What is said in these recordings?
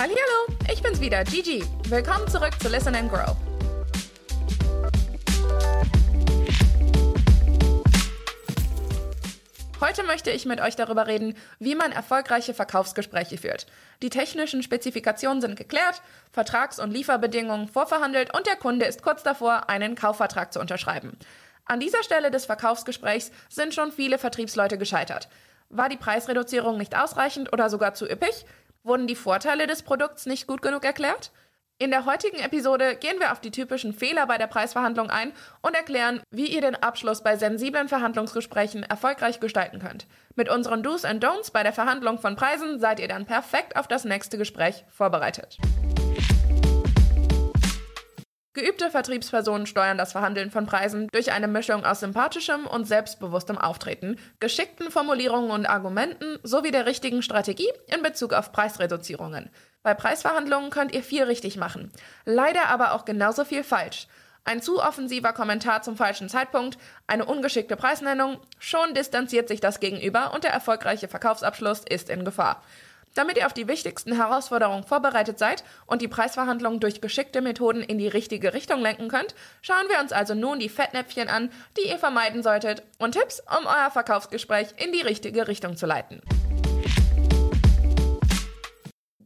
Hallo, ich bin's wieder, Gigi. Willkommen zurück zu Listen and Grow. Heute möchte ich mit euch darüber reden, wie man erfolgreiche Verkaufsgespräche führt. Die technischen Spezifikationen sind geklärt, Vertrags- und Lieferbedingungen vorverhandelt und der Kunde ist kurz davor, einen Kaufvertrag zu unterschreiben. An dieser Stelle des Verkaufsgesprächs sind schon viele Vertriebsleute gescheitert. War die Preisreduzierung nicht ausreichend oder sogar zu üppig? Wurden die Vorteile des Produkts nicht gut genug erklärt? In der heutigen Episode gehen wir auf die typischen Fehler bei der Preisverhandlung ein und erklären, wie ihr den Abschluss bei sensiblen Verhandlungsgesprächen erfolgreich gestalten könnt. Mit unseren Do's and Don'ts bei der Verhandlung von Preisen seid ihr dann perfekt auf das nächste Gespräch vorbereitet. Geübte Vertriebspersonen steuern das Verhandeln von Preisen durch eine Mischung aus sympathischem und selbstbewusstem Auftreten, geschickten Formulierungen und Argumenten sowie der richtigen Strategie in Bezug auf Preisreduzierungen. Bei Preisverhandlungen könnt ihr viel richtig machen, leider aber auch genauso viel falsch. Ein zu offensiver Kommentar zum falschen Zeitpunkt, eine ungeschickte Preisnennung, schon distanziert sich das Gegenüber und der erfolgreiche Verkaufsabschluss ist in Gefahr. Damit ihr auf die wichtigsten Herausforderungen vorbereitet seid und die Preisverhandlungen durch geschickte Methoden in die richtige Richtung lenken könnt, schauen wir uns also nun die Fettnäpfchen an, die ihr vermeiden solltet und Tipps, um euer Verkaufsgespräch in die richtige Richtung zu leiten.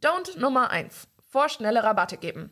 Don't Nummer 1. Vorschnelle Rabatte geben.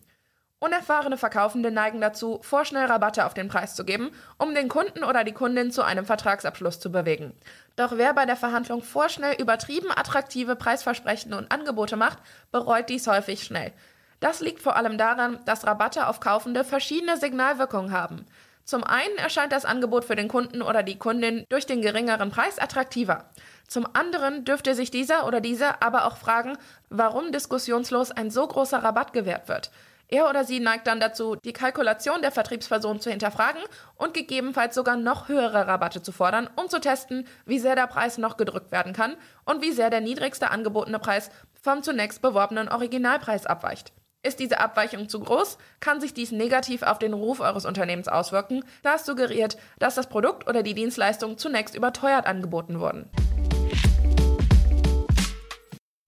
Unerfahrene Verkaufende neigen dazu, vorschnell Rabatte auf den Preis zu geben, um den Kunden oder die Kundin zu einem Vertragsabschluss zu bewegen. Doch wer bei der Verhandlung vorschnell übertrieben attraktive Preisversprechen und Angebote macht, bereut dies häufig schnell. Das liegt vor allem daran, dass Rabatte auf Kaufende verschiedene Signalwirkungen haben. Zum einen erscheint das Angebot für den Kunden oder die Kundin durch den geringeren Preis attraktiver. Zum anderen dürfte sich dieser oder diese aber auch fragen, warum diskussionslos ein so großer Rabatt gewährt wird. Er oder sie neigt dann dazu, die Kalkulation der Vertriebsperson zu hinterfragen und gegebenenfalls sogar noch höhere Rabatte zu fordern, um zu testen, wie sehr der Preis noch gedrückt werden kann und wie sehr der niedrigste angebotene Preis vom zunächst beworbenen Originalpreis abweicht. Ist diese Abweichung zu groß, kann sich dies negativ auf den Ruf eures Unternehmens auswirken, da es suggeriert, dass das Produkt oder die Dienstleistung zunächst überteuert angeboten wurden.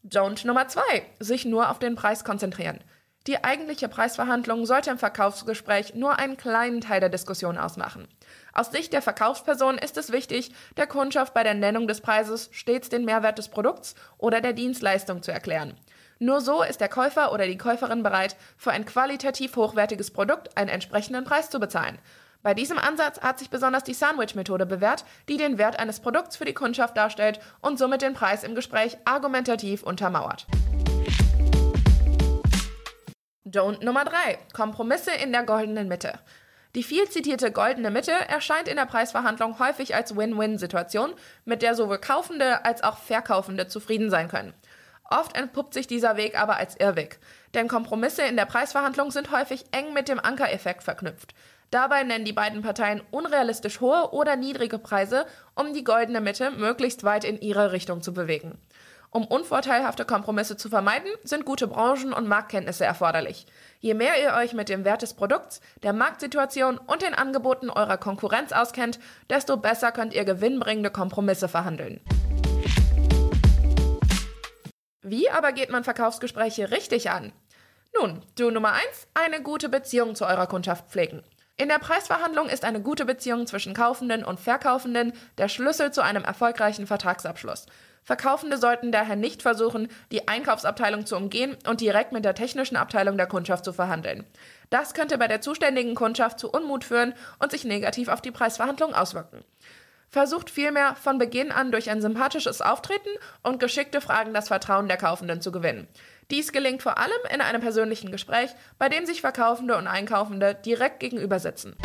Don't Nummer 2. Sich nur auf den Preis konzentrieren. Die eigentliche Preisverhandlung sollte im Verkaufsgespräch nur einen kleinen Teil der Diskussion ausmachen. Aus Sicht der Verkaufsperson ist es wichtig, der Kundschaft bei der Nennung des Preises stets den Mehrwert des Produkts oder der Dienstleistung zu erklären. Nur so ist der Käufer oder die Käuferin bereit, für ein qualitativ hochwertiges Produkt einen entsprechenden Preis zu bezahlen. Bei diesem Ansatz hat sich besonders die Sandwich-Methode bewährt, die den Wert eines Produkts für die Kundschaft darstellt und somit den Preis im Gespräch argumentativ untermauert. Don't Nummer 3. Kompromisse in der goldenen Mitte. Die viel zitierte goldene Mitte erscheint in der Preisverhandlung häufig als Win-Win-Situation, mit der sowohl Kaufende als auch Verkaufende zufrieden sein können. Oft entpuppt sich dieser Weg aber als Irrweg, denn Kompromisse in der Preisverhandlung sind häufig eng mit dem Ankereffekt verknüpft. Dabei nennen die beiden Parteien unrealistisch hohe oder niedrige Preise, um die goldene Mitte möglichst weit in ihre Richtung zu bewegen. Um unvorteilhafte Kompromisse zu vermeiden, sind gute Branchen- und Marktkenntnisse erforderlich. Je mehr ihr euch mit dem Wert des Produkts, der Marktsituation und den Angeboten eurer Konkurrenz auskennt, desto besser könnt ihr gewinnbringende Kompromisse verhandeln. Wie aber geht man Verkaufsgespräche richtig an? Nun, du Nummer eins: eine gute Beziehung zu eurer Kundschaft pflegen. In der Preisverhandlung ist eine gute Beziehung zwischen Kaufenden und Verkaufenden der Schlüssel zu einem erfolgreichen Vertragsabschluss. Verkaufende sollten daher nicht versuchen, die Einkaufsabteilung zu umgehen und direkt mit der technischen Abteilung der Kundschaft zu verhandeln. Das könnte bei der zuständigen Kundschaft zu Unmut führen und sich negativ auf die Preisverhandlung auswirken. Versucht vielmehr von Beginn an durch ein sympathisches Auftreten und geschickte Fragen das Vertrauen der Kaufenden zu gewinnen. Dies gelingt vor allem in einem persönlichen Gespräch, bei dem sich Verkaufende und Einkaufende direkt gegenüber sitzen.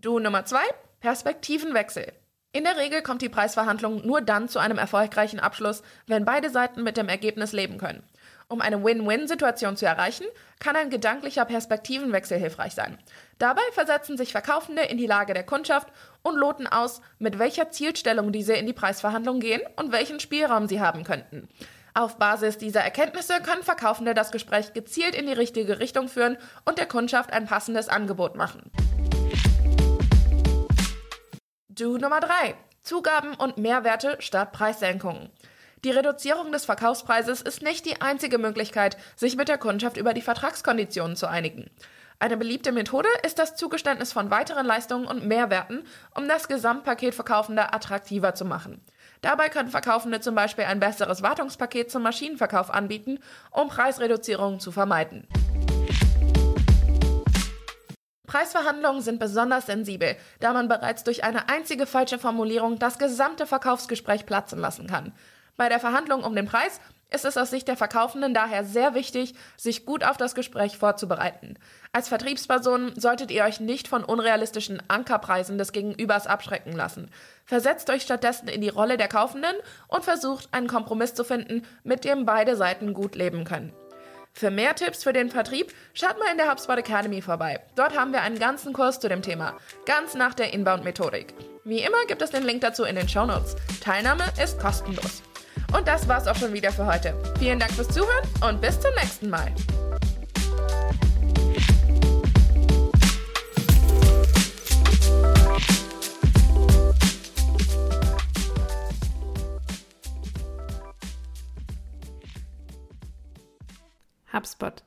Du Nummer 2, Perspektivenwechsel. In der Regel kommt die Preisverhandlung nur dann zu einem erfolgreichen Abschluss, wenn beide Seiten mit dem Ergebnis leben können. Um eine Win-Win-Situation zu erreichen, kann ein gedanklicher Perspektivenwechsel hilfreich sein. Dabei versetzen sich Verkaufende in die Lage der Kundschaft und loten aus, mit welcher Zielstellung diese in die Preisverhandlung gehen und welchen Spielraum sie haben könnten. Auf Basis dieser Erkenntnisse können Verkaufende das Gespräch gezielt in die richtige Richtung führen und der Kundschaft ein passendes Angebot machen. Do Nummer 3. Zugaben und Mehrwerte statt Preissenkungen. Die Reduzierung des Verkaufspreises ist nicht die einzige Möglichkeit, sich mit der Kundschaft über die Vertragskonditionen zu einigen. Eine beliebte Methode ist das Zugeständnis von weiteren Leistungen und Mehrwerten, um das Gesamtpaket Verkaufender attraktiver zu machen. Dabei können Verkaufende zum Beispiel ein besseres Wartungspaket zum Maschinenverkauf anbieten, um Preisreduzierungen zu vermeiden. Preisverhandlungen sind besonders sensibel, da man bereits durch eine einzige falsche Formulierung das gesamte Verkaufsgespräch platzen lassen kann. Bei der Verhandlung um den Preis ist es aus Sicht der Verkaufenden daher sehr wichtig, sich gut auf das Gespräch vorzubereiten. Als Vertriebsperson solltet ihr euch nicht von unrealistischen Ankerpreisen des Gegenübers abschrecken lassen. Versetzt euch stattdessen in die Rolle der Kaufenden und versucht einen Kompromiss zu finden, mit dem beide Seiten gut leben können. Für mehr Tipps für den Vertrieb schaut mal in der HubSpot Academy vorbei. Dort haben wir einen ganzen Kurs zu dem Thema, ganz nach der Inbound-Methodik. Wie immer gibt es den Link dazu in den Show Notes. Teilnahme ist kostenlos. Und das war's auch schon wieder für heute. Vielen Dank fürs Zuhören und bis zum nächsten Mal. HubSpot.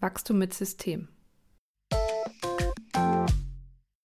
Wachstum mit System.